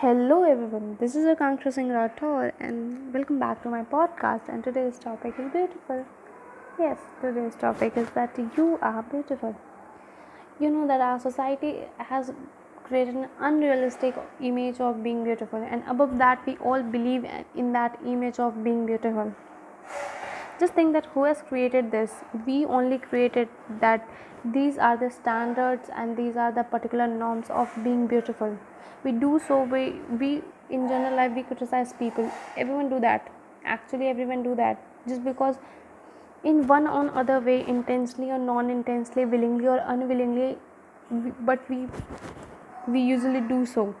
Hello everyone, this is Akanksha Singh Rathore and welcome back to my podcast and today's topic is beautiful. Yes, today's topic is that you are beautiful. You know that our society has created an unrealistic image of being beautiful and above that we all believe in that image of being beautiful. Just think that who has created this? We only created that these are the standards and these are the particular norms of being beautiful. We do so we we in general life we criticize people. Everyone do that. Actually everyone do that. Just because in one or other way intensely or non-intensely willingly or unwillingly but we we usually do so.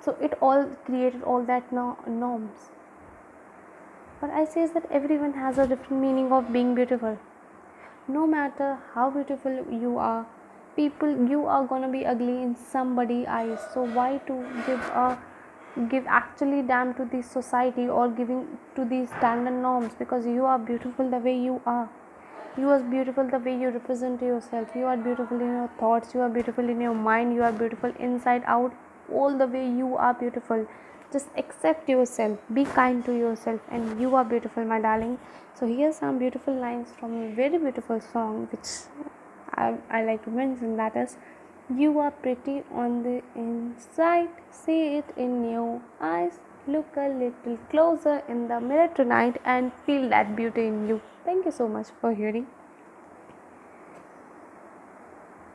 So it all created all that no- norms but i say is that everyone has a different meaning of being beautiful. No matter how beautiful you are people you are gonna be ugly in somebody eyes. So why to give a give actually damn to this society or giving to these standard norms? Because you are beautiful the way you are. You are beautiful the way you represent yourself. You are beautiful in your thoughts. You are beautiful in your mind. You are beautiful inside out. All the way you are beautiful just accept yourself. Be kind to yourself. And you are beautiful my darling. So here's some beautiful lines from a very beautiful song which I, I like to mention that is you are pretty on the inside. See it in your eyes. Look a little closer in the mirror tonight and feel that beauty in you. Thank you so much for hearing